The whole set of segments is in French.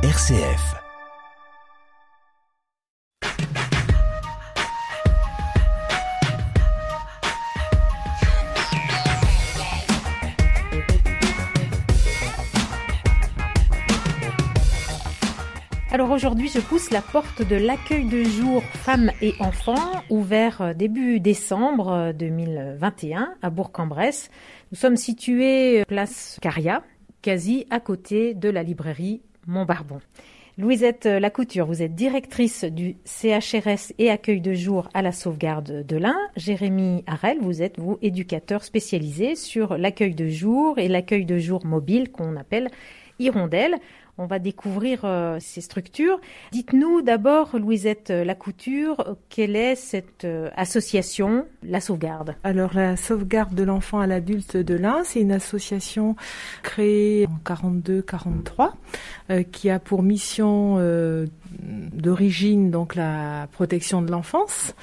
RCF. Alors aujourd'hui, je pousse la porte de l'accueil de jour femmes et enfants, ouvert euh, début décembre 2021 euh, à Bourg-en-Bresse. Nous sommes situés euh, place Caria, quasi à côté de la librairie Montbarbon. Louisette Lacouture, vous êtes directrice du CHRS et accueil de jour à la sauvegarde de l'Ain. Jérémy Harel, vous êtes, vous, éducateur spécialisé sur l'accueil de jour et l'accueil de jour mobile qu'on appelle Hirondelle. On va découvrir euh, ces structures. Dites-nous d'abord, Louisette Lacouture, quelle est cette euh, association, la sauvegarde? Alors, la sauvegarde de l'enfant à l'adulte de l'Ain, c'est une association créée en 42-43 euh, qui a pour mission d'origine donc la protection de l'enfance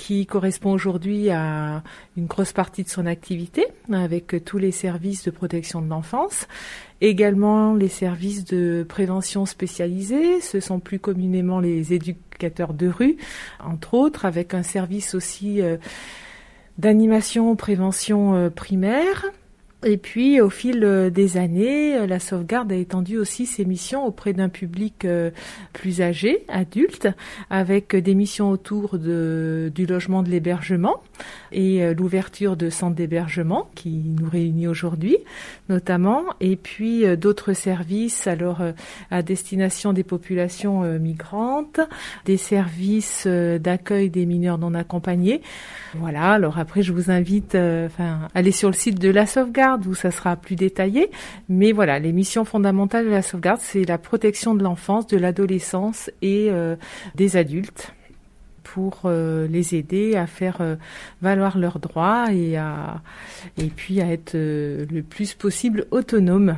qui correspond aujourd'hui à une grosse partie de son activité avec tous les services de protection de l'enfance. Également les services de prévention spécialisés, ce sont plus communément les éducateurs de rue, entre autres, avec un service aussi euh, d'animation prévention euh, primaire et puis, au fil euh, des années, euh, la sauvegarde a étendu aussi ses missions auprès d'un public euh, plus âgé, adulte, avec des missions autour du logement de l'hébergement et l'ouverture de centres d'hébergement qui nous réunit aujourd'hui, notamment, et puis d'autres services, alors à destination des populations migrantes, des services d'accueil des mineurs non accompagnés. Voilà. Alors après, je vous invite, enfin, aller sur le site de la sauvegarde où ça sera plus détaillé. Mais voilà, les missions fondamentales de la sauvegarde, c'est la protection de l'enfance, de l'adolescence et euh, des adultes pour euh, les aider à faire euh, valoir leurs droits et, à, et puis à être le plus possible autonomes.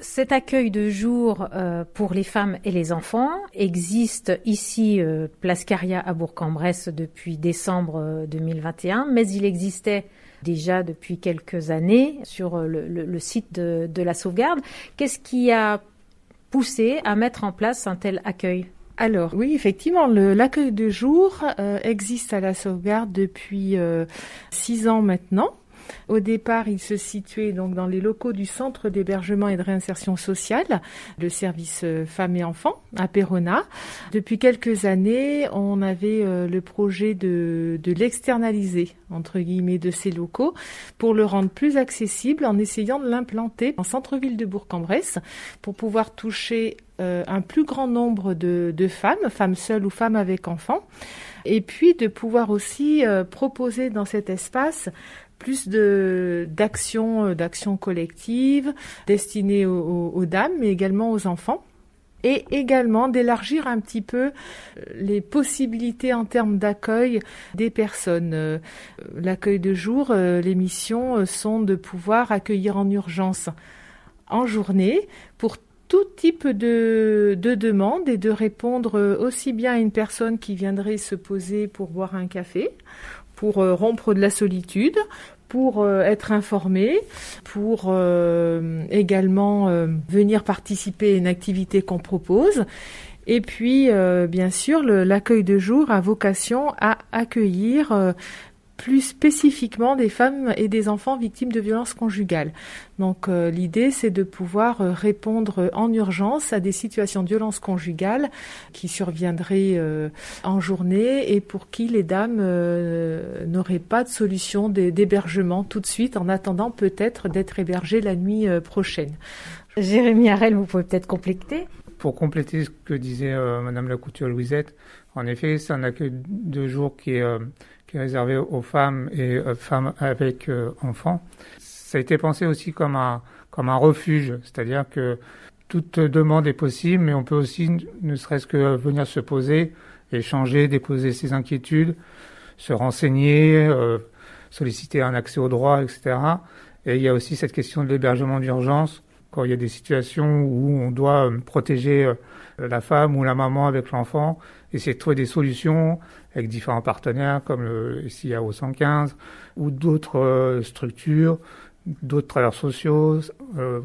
Cet accueil de jour pour les femmes et les enfants existe ici, Place Caria à Bourg-en-Bresse, depuis décembre 2021, mais il existait déjà depuis quelques années sur le, site de, la sauvegarde. Qu'est-ce qui a poussé à mettre en place un tel accueil? Alors oui, effectivement, l'accueil de jour euh, existe à la sauvegarde depuis euh, six ans maintenant. Au départ, il se situait donc dans les locaux du Centre d'hébergement et de réinsertion sociale, le service euh, femmes et enfants à Perona. Depuis quelques années, on avait euh, le projet de, l'externaliser, entre guillemets, de ces locaux pour le rendre plus accessible en essayant de l'implanter en centre-ville de Bourg-en-Bresse pour pouvoir toucher euh, un plus grand nombre de, de, femmes, femmes seules ou femmes avec enfants, et puis de pouvoir aussi proposer dans cet espace plus de d'actions euh, collectives destinées aux, dames, mais également aux enfants et également d'élargir un petit peu euh, les possibilités en termes d'accueil des personnes. Euh, l'accueil de jour, les missions sont de pouvoir accueillir en urgence en journée pour tout type de, de demande et de répondre aussi bien à une personne qui viendrait se poser pour boire un café pour rompre de la solitude, pour euh, être informé, pour euh, également venir participer à une activité qu'on propose. Et puis, bien sûr, l'accueil de jour a vocation à accueillir plus spécifiquement des femmes et des enfants victimes de violences conjugales. Donc euh, l'idée c'est de pouvoir euh, répondre en urgence à des situations de violence conjugale qui surviendraient euh, en journée et pour qui les dames n'auraient pas de solution d'hébergement tout de suite en attendant peut-être d'être hébergées la nuit prochaine. Jérémy Harel, vous pouvez peut-être compléter Pour compléter ce que disait Madame la Couture Louisette, en effet c'est un accueil de jour qui est réservé aux femmes et aux femmes avec euh, enfants. Ça a été pensé aussi comme un, comme un refuge, c'est-à-dire que toute demande est possible, mais on peut aussi, ne serait-ce que venir se poser, échanger, déposer ses inquiétudes, se renseigner, euh, solliciter un accès au droit, etc. Et il y a aussi cette question de l'hébergement d'urgence, quand il y a des situations où on doit euh, protéger la femme ou la maman avec l'enfant, essayer de trouver des solutions avec différents partenaires comme le SIAO 115 ou d'autres euh, structures, d'autres travailleurs sociaux,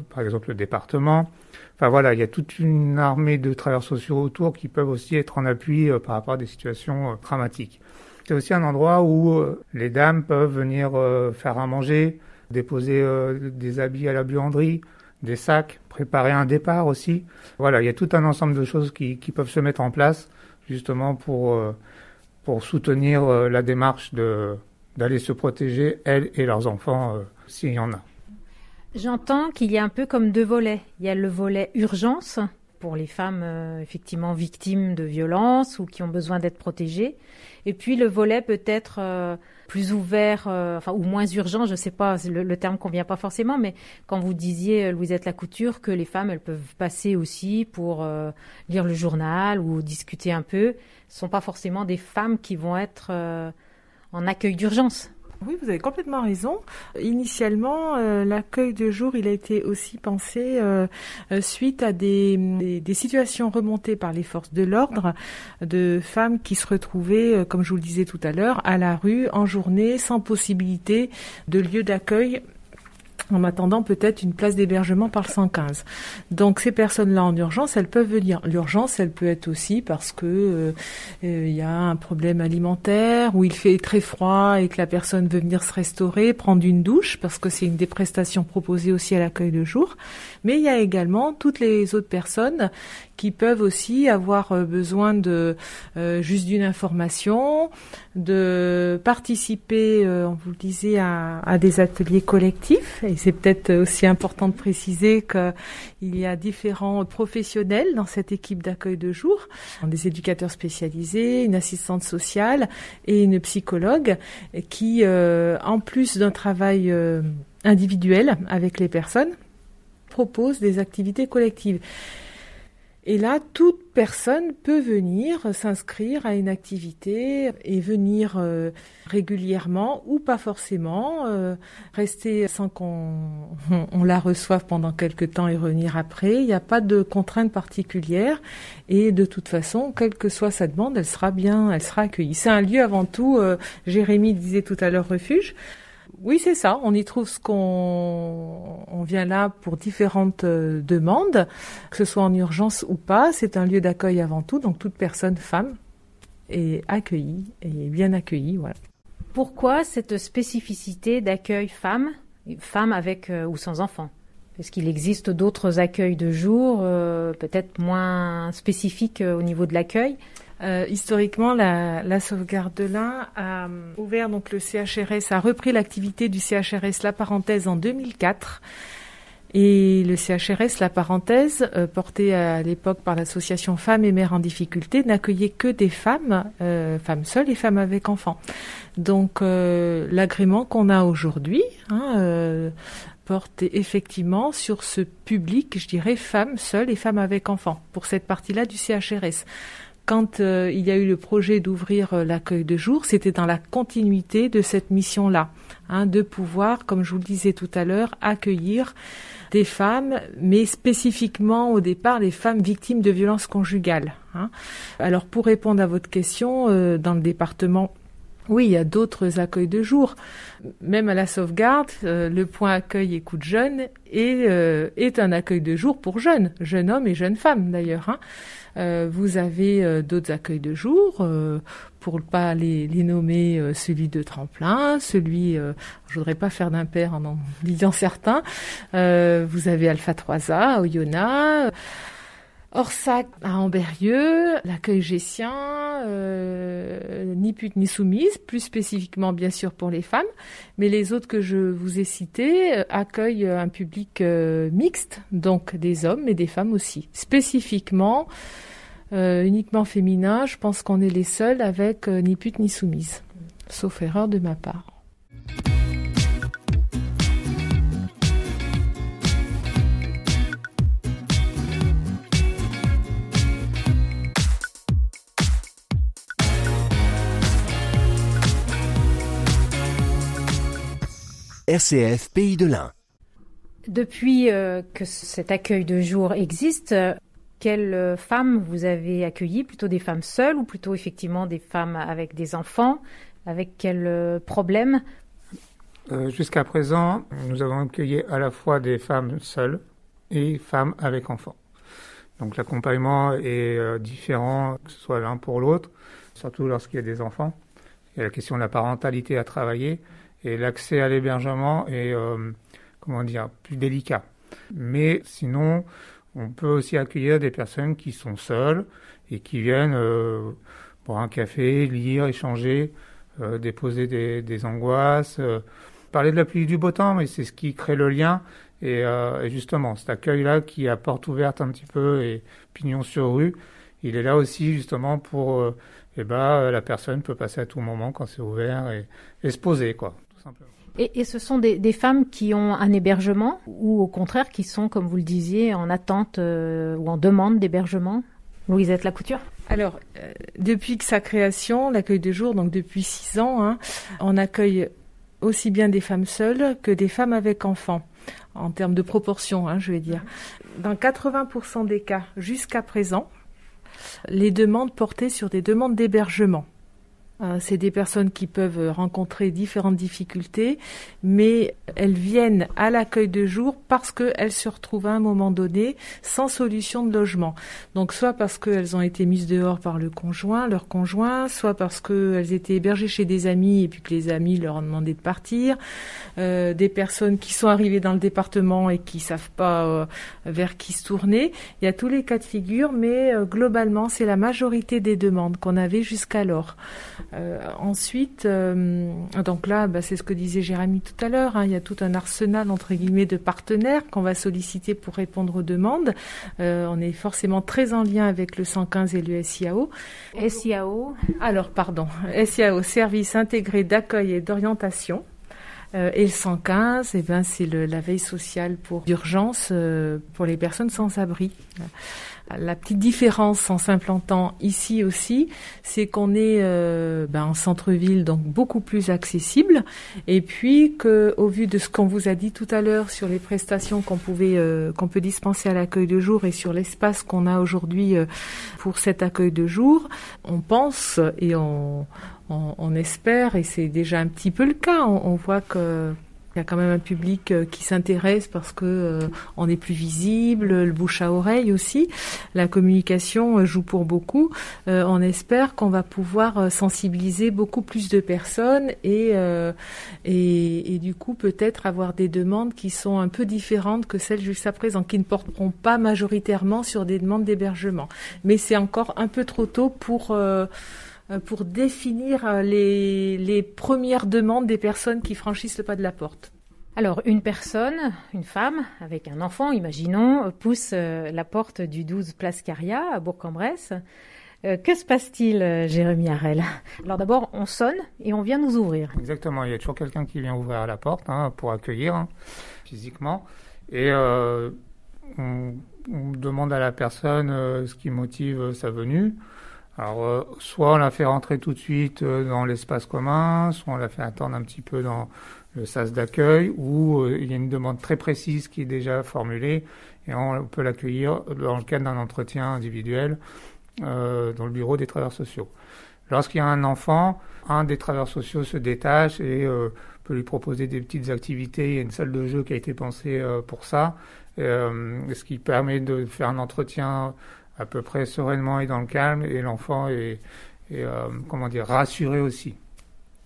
par exemple le département. Enfin voilà, il y a toute une armée de travailleurs sociaux autour qui peuvent aussi être en appui par rapport à des situations dramatiques. C'est aussi un endroit où les dames peuvent venir faire à manger, déposer des habits à la buanderie, des sacs, préparer un départ aussi. Voilà, il y a tout un ensemble de choses qui, peuvent se mettre en place justement pour, euh, pour soutenir euh, la démarche de, d'aller se protéger, elles et leurs enfants, euh, s'il y en a. J'entends qu'il y a un peu comme deux volets. Il y a le volet urgence pour les femmes effectivement victimes de violences ou qui ont besoin d'être protégées. Et puis le volet peut-être plus ouvert, euh, enfin ou moins urgent, je sais pas, le, le, terme convient pas forcément, mais quand vous disiez euh, Louisette Lacouture que les femmes elles peuvent passer aussi pour euh, lire le journal ou discuter un peu, ce sont pas forcément des femmes qui vont être en accueil d'urgence. Oui, vous avez complètement raison. Initialement, euh, l'accueil de jour, il a été aussi pensé euh, euh, suite à des, des, situations remontées par les forces de l'ordre de femmes qui se retrouvaient, comme je vous le disais tout à l'heure, à la rue en journée sans possibilité de lieu d'accueil en attendant peut-être une place d'hébergement par le 115. Donc ces personnes-là en urgence, elles peuvent venir. L'urgence, elle peut être aussi parce que euh, euh, il y a un problème alimentaire ou il fait très froid et que la personne veut venir se restaurer, prendre une douche parce que c'est une des prestations proposées aussi à l'accueil de jour. Mais il y a également toutes les autres personnes qui peuvent aussi avoir euh, besoin de euh, juste d'une information, de participer, euh, on vous le disait, à, à des ateliers collectifs. Et c'est peut-être aussi important de préciser qu'il y a différents professionnels dans cette équipe d'accueil de jour, des éducateurs spécialisés, une assistante sociale et une psychologue qui, en plus d'un travail individuel avec les personnes, proposent des activités collectives. Et là, toute personne peut venir s'inscrire à une activité et venir euh, régulièrement ou pas forcément, euh, rester sans qu'on on, la reçoive pendant quelque temps et revenir après. Il n'y a pas de contrainte particulière et de toute façon, quelle que soit sa demande, elle sera bien, elle sera accueillie. C'est un lieu avant tout, euh, Jérémy disait tout à l'heure refuge. Oui, c'est ça. On y trouve ce qu'on on vient là pour différentes euh, demandes, que ce soit en urgence ou pas. C'est un lieu d'accueil avant tout, donc toute personne femme est accueillie et bien accueillie. Voilà. Pourquoi cette spécificité d'accueil femme, femme avec euh, ou sans enfants Est-ce qu'il existe d'autres accueils de jour, euh, peut-être moins spécifiques au niveau de l'accueil? Euh, historiquement, la, la sauvegarde de l'Ain a euh, ouvert donc le CHRS, a repris l'activité du CHRS La Parenthèse en 2004. Et le CHRS, la parenthèse, euh, porté à l'époque par l'association Femmes et Mères en difficulté, n'accueillait que des femmes, euh, femmes seules et femmes avec enfants. Donc l'agrément qu'on a aujourd'hui hein, porte effectivement sur ce public, je dirais, femmes seules et femmes avec enfants, pour cette partie-là du CHRS quand euh, il y a eu le projet d'ouvrir euh, l'accueil de jour, c'était dans la continuité de cette mission-là, hein, de pouvoir, comme je vous le disais tout à l'heure, accueillir des femmes, mais spécifiquement au départ les femmes victimes de violences conjugales. Hein. Alors pour répondre à votre question, euh, dans le département oui, il y a d'autres accueils de jour. Même à la sauvegarde, le point accueil écoute jeune est, est un accueil de jour pour jeunes, jeunes hommes et jeunes femmes d'ailleurs. Hein. Euh, vous avez euh, d'autres accueils de jour, euh, pour ne pas les, les nommer, celui de tremplin, celui, je voudrais pas faire d'impair en en disant certains. vous avez Alpha 3A à Oyonnax. Orsac à Amberieux, l'accueil gessien, euh, ni pute ni soumise, plus spécifiquement bien sûr pour les femmes, mais les autres que je vous ai cités euh, accueillent un public euh, mixte, donc des hommes et des femmes aussi. Spécifiquement, euh, uniquement féminin, je pense qu'on est les seuls avec ni pute ni soumise, sauf erreur de ma part. RCF Pays de l'Ain. Depuis euh, que cet accueil de jour existe, quelles euh, femmes vous avez accueillies? Plutôt des femmes seules ou plutôt effectivement des femmes avec des enfants? Avec quels euh, problèmes? Jusqu'à présent, nous avons accueilli à la fois des femmes seules et femmes avec enfants. Donc l'accompagnement est différent, que ce soit l'un pour l'autre, surtout lorsqu'il y a des enfants. Il y a la question de la parentalité à travailler et l'accès à l'hébergement est, comment dire, plus délicat. Mais sinon, on peut aussi accueillir des personnes qui sont seules et qui viennent euh, boire un café, lire, échanger, euh, déposer des, angoisses, euh, parler de la pluie du beau temps, mais c'est ce qui crée le lien. Et, justement, cet accueil-là qui a porte ouverte un petit peu et pignon sur rue, il est là aussi justement pour, eh ben, la personne peut passer à tout moment quand c'est ouvert et, et se poser, quoi, tout simplement. Et, ce sont des, femmes qui ont un hébergement ou au contraire qui sont, comme vous le disiez, en attente euh, ou en demande d'hébergement? Louisette Lacouture? Alors, euh, depuis que sa création, l'accueil de jour, donc depuis six ans, hein, on accueille aussi bien des femmes seules que des femmes avec enfants, en termes de proportion, hein, je vais dire. Dans 80% des cas jusqu'à présent, les demandes portaient sur des demandes d'hébergement. Euh, c'est des personnes qui peuvent rencontrer différentes difficultés, mais elles viennent à l'accueil de jour parce qu'elles se retrouvent à un moment donné sans solution de logement. Donc soit parce qu'elles ont été mises dehors par le conjoint, leur conjoint, soit parce qu'elles étaient hébergées chez des amis et puis que les amis leur ont demandé de partir, euh, des personnes qui sont arrivées dans le département et qui savent pas euh, vers qui se tourner. Il y a tous les cas de figure, mais globalement c'est la majorité des demandes qu'on avait jusqu'alors. Euh, ensuite, euh, donc là, bah, c'est ce que disait Jérémy tout à l'heure, hein, il y a tout un arsenal entre guillemets de partenaires qu'on va solliciter pour répondre aux demandes. Euh, on est forcément très en lien avec le 115 et le SIAO. SIAO Alors, pardon, SIAO, Service intégré d'accueil et d'orientation. et le 115, eh ben, c'est la veille sociale pour d'urgence pour les personnes sans abri. La petite différence en s'implantant ici aussi, c'est qu'on est, euh, ben, en centre-ville, donc beaucoup plus accessible, et puis que, au vu de ce qu'on vous a dit tout à l'heure sur les prestations qu'on pouvait, euh, qu'on peut dispenser à l'accueil de jour et sur l'espace qu'on a aujourd'hui euh, pour cet accueil de jour, on pense et on, on, espère, et c'est déjà un petit peu le cas, on voit que il y a quand même un public euh, qui s'intéresse parce que euh, on est plus visible, le bouche à oreille aussi. La communication euh, joue pour beaucoup. on espère qu'on va pouvoir sensibiliser beaucoup plus de personnes et, et, et du coup peut-être avoir des demandes qui sont un peu différentes que celles jusqu'à présent, qui ne porteront pas majoritairement sur des demandes d'hébergement. Mais c'est encore un peu trop tôt pour euh, pour définir euh, les, les premières demandes des personnes qui franchissent le pas de la porte. Alors, une personne, une femme, avec un enfant, imaginons, pousse euh, la porte du 12 Place Caria à Bourg-en-Bresse. que se passe-t-il, Jérémy Harel? Alors d'abord, on sonne et on vient nous ouvrir. Exactement, il y a toujours quelqu'un qui vient ouvrir la porte hein, pour accueillir hein, physiquement. Et on, on, demande à la personne ce qui motive sa venue. Alors, euh, soit on la fait rentrer tout de suite euh, dans l'espace commun, soit on la fait attendre un petit peu dans le sas d'accueil, ou euh, il y a une demande très précise qui est déjà formulée, et on peut l'accueillir dans le cadre d'un entretien individuel dans le bureau des travailleurs sociaux. Lorsqu'il y a un enfant, un des travailleurs sociaux se détache et peut lui proposer des petites activités. Il y a une salle de jeu qui a été pensée pour ça, ce qui permet de faire un entretien à peu près sereinement et dans le calme, et l'enfant est, euh, comment dire, rassuré aussi.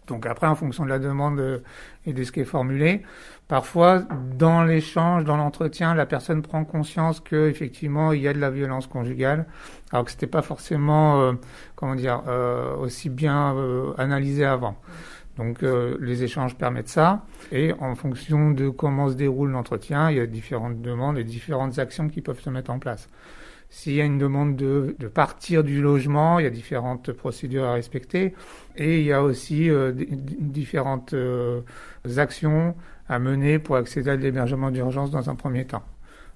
Donc après, en fonction de la demande et de ce qui est formulé, parfois dans l'échange, dans l'entretien, la personne prend conscience que effectivement il y a de la violence conjugale, alors que c'était pas forcément, euh, comment dire, euh, aussi bien analysé avant. Donc les échanges permettent ça, et en fonction de comment se déroule l'entretien, il y a différentes demandes et différentes actions qui peuvent se mettre en place. S'il y a une demande de, partir du logement, il y a différentes procédures à respecter et il y a aussi euh, différentes euh, actions à mener pour accéder à l'hébergement d'urgence dans un premier temps.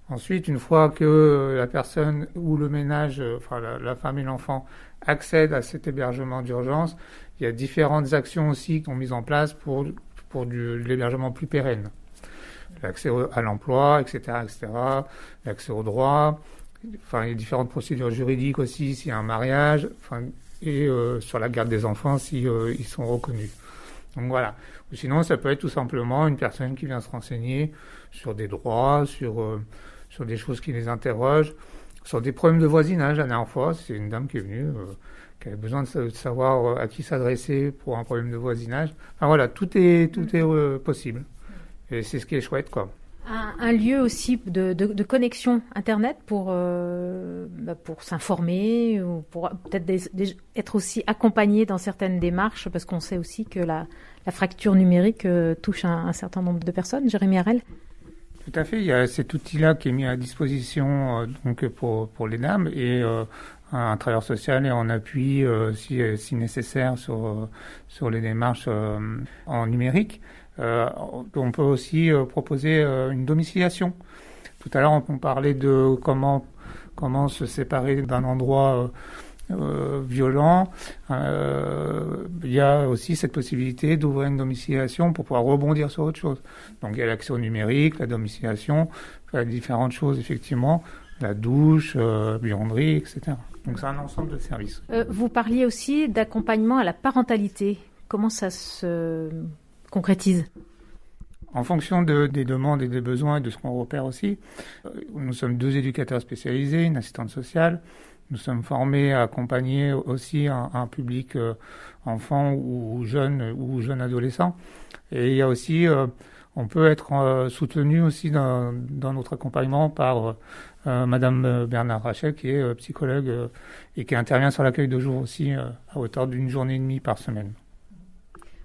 Ensuite, une fois que la personne ou le ménage, euh, enfin la, femme et l'enfant accèdent à cet hébergement d'urgence, il y a différentes actions aussi qui sont mises en place pour, pour l'hébergement plus pérenne. L'accès à l'emploi, etc., etc., l'accès aux droits, Enfin, il y a différentes procédures juridiques aussi s'il y a un mariage, enfin, et euh, sur la garde des enfants si euh, sont reconnus. Donc voilà. Ou sinon, ça peut être tout simplement une personne qui vient se renseigner sur des droits, sur, euh, sur des choses qui les interrogent, sur des problèmes de voisinage. La dernière fois, c'est une dame qui est venue, qui avait besoin de, savoir euh, à qui s'adresser pour un problème de voisinage. Enfin voilà, tout est, tout est possible. Et c'est ce qui est chouette, quoi. Un, lieu aussi de, de, connexion Internet pour, bah, pour s'informer ou pour peut-être être aussi accompagné dans certaines démarches parce qu'on sait aussi que la, fracture numérique euh, touche un, certain nombre de personnes. Jérémy Harel Tout à fait. Il y a cet outil-là qui est mis à disposition euh, donc pour, pour les dames et euh, un travailleur social est en appui si, si, nécessaire sur, sur les démarches en numérique. On peut aussi proposer une domiciliation. Tout à l'heure, on parlait de comment, comment se séparer d'un endroit euh, violent, euh, il y a aussi cette possibilité d'ouvrir une domiciliation pour pouvoir rebondir sur autre chose. Donc il y a au numérique, la domiciliation, différentes choses effectivement, la douche, euh, buanderie, etc. Donc c'est un ensemble de services. Euh, vous parliez aussi d'accompagnement à la parentalité. Comment ça se concrétise en fonction de, des demandes et des besoins et de ce qu'on repère aussi, nous sommes deux éducateurs spécialisés, une assistante sociale, nous sommes formés à accompagner aussi un, public euh, enfant ou, jeune ou jeune adolescent. Et il y a aussi, euh, on peut être euh, soutenu aussi dans, dans, notre accompagnement par Madame Bernard Rachel, qui est psychologue et qui intervient sur l'accueil de jour aussi à hauteur d'une journée et demie par semaine.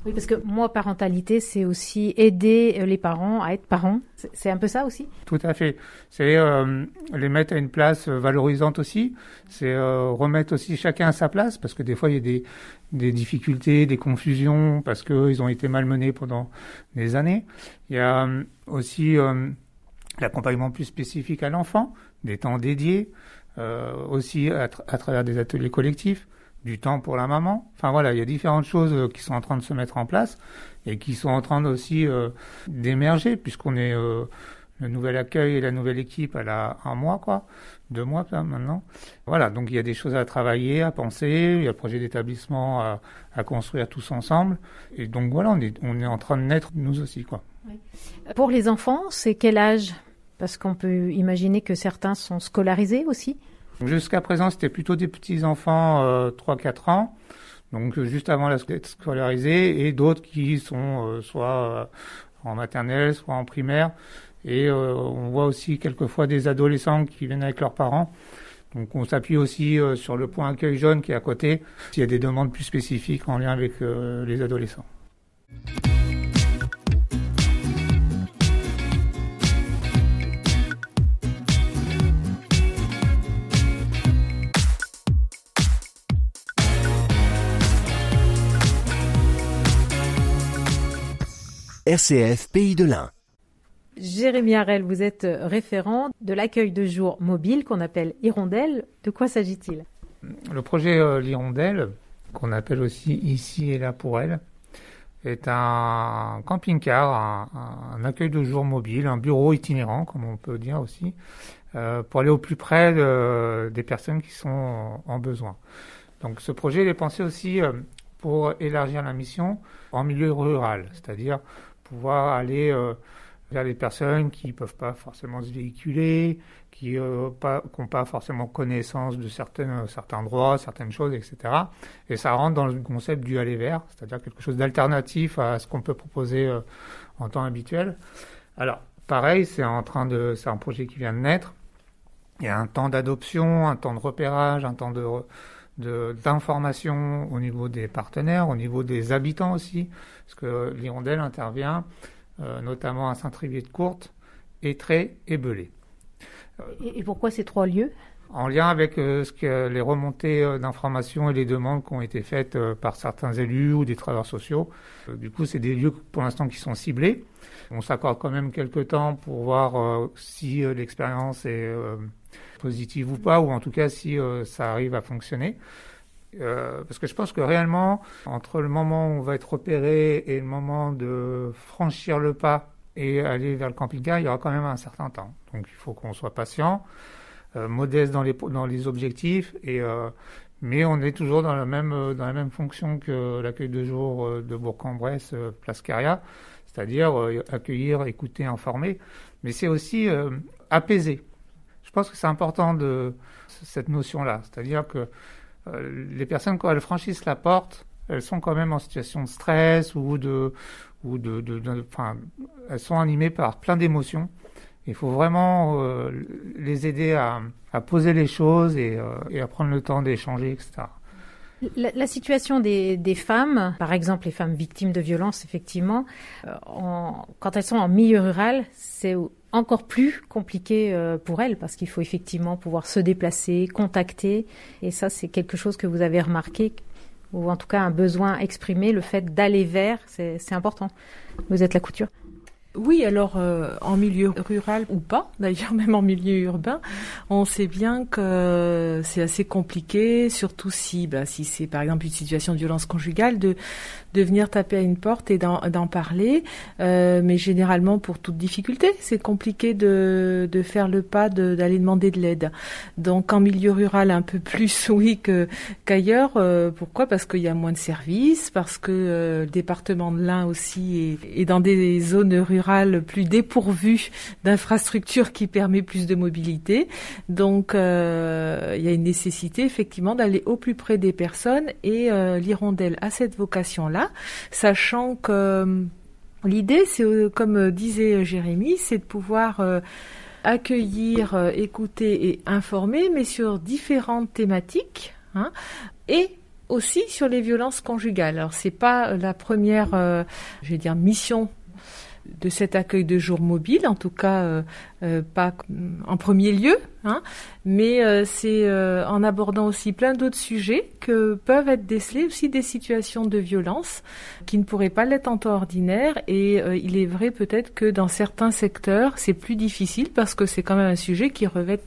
Oui, parce que moi, parentalité, c'est aussi aider euh, les parents à être parents. C'est un peu ça aussi? Tout à fait. C'est euh, les mettre à une place euh, valorisante aussi. C'est remettre aussi chacun à sa place, parce que des fois, il y a des, des difficultés, des confusions, parce qu'ils ont été malmenés pendant des années. Il y a aussi l'accompagnement plus spécifique à l'enfant, des temps dédiés, aussi à, à travers des ateliers collectifs du temps pour la maman. Enfin voilà, il y a différentes choses euh, qui sont en train de se mettre en place et qui sont en train aussi euh, d'émerger puisqu'on est euh, le nouvel accueil et la nouvelle équipe elle a un mois quoi, deux mois maintenant. Voilà, donc il y a des choses à travailler, à penser, il y a un projet d'établissement à, construire tous ensemble et donc voilà, on est en train de naître nous aussi quoi. Pour les enfants, c'est quel âge? Parce qu'on peut imaginer que certains sont scolarisés aussi. Jusqu'à présent, c'était plutôt des petits enfants euh, 3-4 ans, donc euh, juste avant d'être scolarisés, et d'autres qui sont euh, soit euh, en maternelle, soit en primaire. Et on voit aussi quelquefois des adolescents qui viennent avec leurs parents. Donc on s'appuie aussi sur le point accueil jaune qui est à côté, s'il y a des demandes plus spécifiques en lien avec les adolescents. RCF Pays de l'Ain. Jérémy Harel, vous êtes référent de l'accueil de jour mobile qu'on appelle Hirondelle. De quoi s'agit-il? Le projet euh, L'Hirondelle, qu'on appelle aussi Ici et là pour elle, est un camping-car, un, accueil de jour mobile, un bureau itinérant, comme on peut dire aussi, euh, pour aller au plus près des personnes qui sont en, besoin. Donc ce projet est pensé aussi euh, pour élargir la mission en milieu rural, c'est-à-dire pouvoir aller euh, vers les personnes qui ne peuvent pas forcément se véhiculer, qui n'ont euh, pas, forcément connaissance de certains, droits, certaines choses, etc. Et ça rentre dans le concept du aller vers, c'est-à-dire quelque chose d'alternatif à ce qu'on peut proposer euh, en temps habituel. Alors, pareil, c'est en train de, c'est un projet qui vient de naître. Il y a un temps d'adoption, un temps de repérage, un temps d'information au niveau des partenaires, au niveau des habitants aussi, parce que l'hirondelle intervient euh, notamment à Saint-Trivier-de-Courte, Étré et Belay. Et, pourquoi ces trois lieux? En lien avec euh, ce que, les remontées euh, d'informations et les demandes qui ont été faites par certains élus ou des travailleurs sociaux. du coup, c'est des lieux pour l'instant qui sont ciblés. On s'accorde quand même quelques temps pour voir si l'expérience est positive ou pas, ou en tout cas si ça arrive à fonctionner. Euh, parce que je pense que réellement, entre le moment où on va être repéré et le moment de franchir le pas et aller vers le camping-car, il y aura quand même un certain temps. Donc il faut qu'on soit patient, euh, modeste dans les, dans les objectifs, et, mais on est toujours dans la même, dans la même fonction que l'accueil de jour de Bourg-en-Bresse, Place Caria, c'est-à-dire accueillir, écouter, informer, mais c'est aussi apaiser. Je pense que c'est important de cette notion-là, c'est-à-dire que les personnes, quand elles franchissent la porte, elles sont quand même en situation de stress ou de, ou de, de, enfin, elles sont animées par plein d'émotions. Il faut vraiment euh, les aider à, à, poser les choses et, euh, et, à prendre le temps d'échanger, etc. La, la situation des, des, femmes, par exemple les femmes victimes de violences, effectivement, euh, en, quand elles sont en milieu rural, c'est encore plus compliqué pour elles parce qu'il faut effectivement pouvoir se déplacer, contacter. Et ça, c'est quelque chose que vous avez remarqué ou en tout cas un besoin exprimé, le fait d'aller vers, c'est important. Vous êtes la couture. Oui, alors euh, en milieu rural ou pas, d'ailleurs même en milieu urbain, on sait bien que c'est assez compliqué, surtout si, bah, si c'est par exemple une situation de violence conjugale, de venir taper à une porte et d'en parler. Euh, mais généralement, pour toute difficulté, c'est compliqué de, faire le pas d'aller demander de l'aide. Donc en milieu rural, un peu plus, oui, qu'ailleurs. Euh, pourquoi? Parce qu'il y a moins de services, parce que le département de l'Ain aussi est, dans des zones rurales plus dépourvues d'infrastructures qui permet plus de mobilité. Donc euh, il y a une nécessité effectivement d'aller au plus près des personnes et euh, l'hirondelle a cette vocation-là sachant que euh, l'idée, c'est euh, comme disait Jérémy, c'est de pouvoir accueillir, écouter et informer, mais sur différentes thématiques, hein, et aussi sur les violences conjugales. Alors c'est pas la première, je vais dire, mission de cet accueil de jour mobile, en tout cas euh, euh, pas en premier lieu, hein, mais euh, c'est en abordant aussi plein d'autres sujets que peuvent être décelés aussi des situations de violence qui ne pourraient pas l'être en temps ordinaire. Et il est vrai peut-être que dans certains secteurs, c'est plus difficile parce que c'est quand même un sujet qui revêt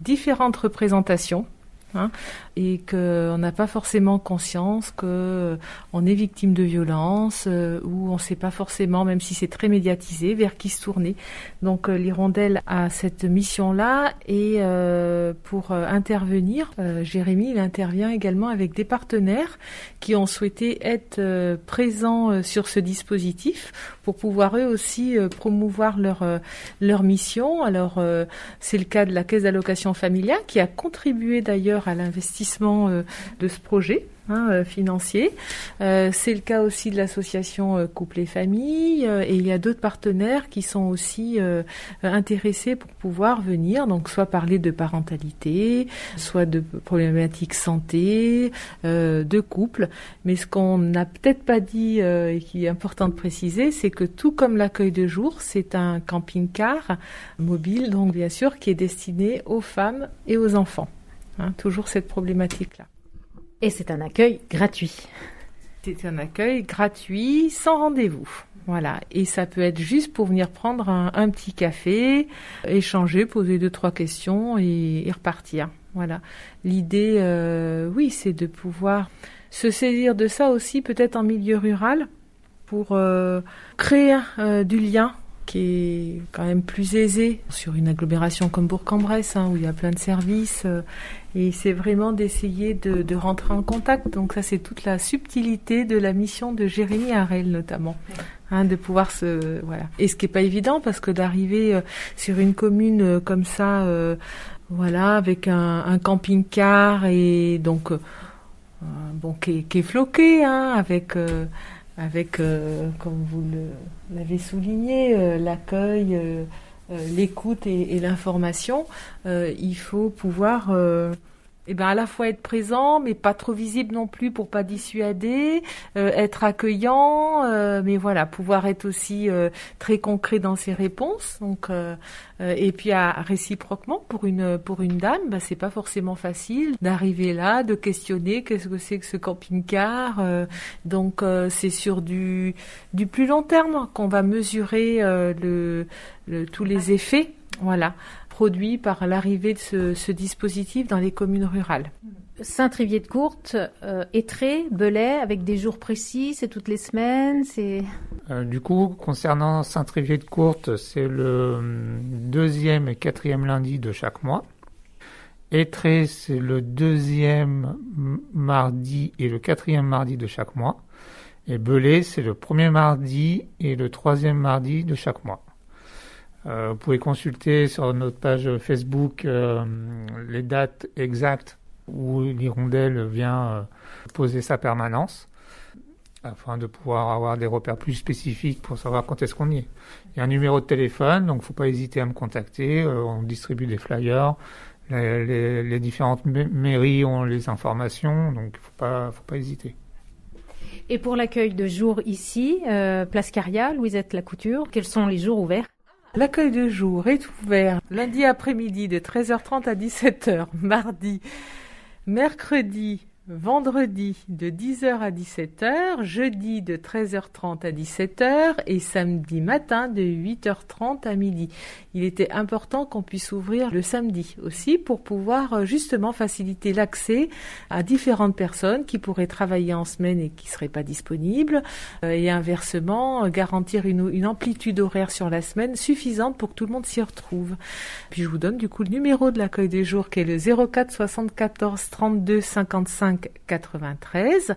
différentes représentations Hein, et qu'on n'a pas forcément conscience que euh, est victime de violence euh, ou on ne sait pas forcément, même si c'est très médiatisé, vers qui se tourner. Donc euh, l'hirondelle a cette mission-là et pour intervenir, Jérémy intervient également avec des partenaires qui ont souhaité être présents sur ce dispositif pour pouvoir eux aussi promouvoir leur leur mission. Alors c'est le cas de la caisse d'allocation familiale qui a contribué d'ailleurs à l'investissement euh, de ce projet. Hein, euh, financier. Euh, c'est le cas aussi de l'association Couple et Famille et il y a d'autres partenaires qui sont aussi intéressés pour pouvoir venir, donc soit parler de parentalité, soit de problématiques santé, de couple. Mais ce qu'on n'a peut-être pas dit et qui est important de préciser, c'est que tout comme l'accueil de jour, c'est un camping-car mobile, donc bien sûr, qui est destiné aux femmes et aux enfants. Hein, toujours cette problématique-là. Et c'est un accueil gratuit. C'est un accueil gratuit, sans rendez-vous. Voilà. Et ça peut être juste pour venir prendre un, petit café, échanger, poser deux, trois questions et, repartir. Voilà. L'idée, euh, oui, c'est de pouvoir se saisir de ça aussi, peut-être en milieu rural, pour euh, créer euh, du lien qui est quand même plus aisé sur une agglomération comme Bourg-en-Bresse, hein, où il y a plein de services. Euh, et c'est vraiment d'essayer de, de, rentrer en contact. Donc ça, c'est toute la subtilité de la mission de Jérémy Harel, notamment. Hein, de pouvoir se... Voilà. Et ce qui est pas évident, parce que d'arriver euh, sur une commune euh, comme ça, voilà, avec un, un camping-car et donc... bon, qui est, qui est floqué, hein, avec avec, euh, comme vous l'avez souligné, euh, l'accueil, euh, l'écoute et, et l'information, il faut pouvoir eh ben à la fois être présent, mais pas trop visible non plus pour pas dissuader, euh, être accueillant, euh, mais voilà, pouvoir être aussi euh, très concret dans ses réponses. Donc, et puis à, réciproquement pour une pour une dame, bah, c'est pas forcément facile d'arriver là, de questionner qu'est-ce que c'est que ce camping-car. donc c'est sur du du plus long terme qu'on va mesurer tous les effets. Voilà produit par l'arrivée de ce, dispositif dans les communes rurales. Saint-Trivier-de-Courte, euh, Étré, Belay, avec des jours précis, c'est toutes les semaines, c'est... Euh, du coup, concernant Saint-Trivier-de-Courte, c'est le hum, deuxième et quatrième lundi de chaque mois. Étré, c'est le deuxième mardi et le quatrième mardi de chaque mois. Et Belay, c'est le premier mardi et le troisième mardi de chaque mois. Euh, vous pouvez consulter sur notre page Facebook euh, les dates exactes où l'hirondelle vient euh, poser sa permanence afin de pouvoir avoir des repères plus spécifiques pour savoir quand est-ce qu'on y est. Il y a un numéro de téléphone, donc faut pas hésiter à me contacter. on distribue des flyers. Les, différentes mairies ont les informations, donc faut pas, faut pas hésiter. Et pour l'accueil de jour ici, Place Caria, Louisette Lacouture, quels sont les jours ouverts? L'accueil de jour est ouvert lundi après-midi de 13h30 à 17h, mardi, mercredi, vendredi de 10h à 17h, jeudi de 13h30 à 17h et samedi matin de 8h30 à midi. Il était important qu'on puisse ouvrir le samedi aussi pour pouvoir euh, justement faciliter l'accès à différentes personnes qui pourraient travailler en semaine et qui seraient pas disponibles euh, et inversement garantir une, une amplitude horaire sur la semaine suffisante pour que tout le monde s'y retrouve. Puis je vous donne du coup le numéro de l'accueil des jours qui est le 04 74 32 55 93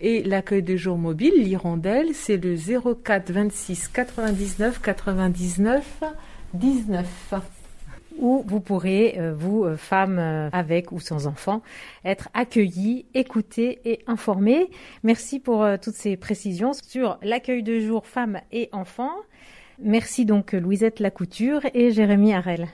et l'accueil de jour mobile, l'hirondelle, c'est le 04 26 99 99 19 où vous pourrez, euh, vous, euh, femmes euh, avec ou sans enfants, être accueillies, écoutées et informées. Merci pour toutes ces précisions sur l'accueil de jour femmes et enfants. Merci donc Louisette Lacouture et Jérémy Harel.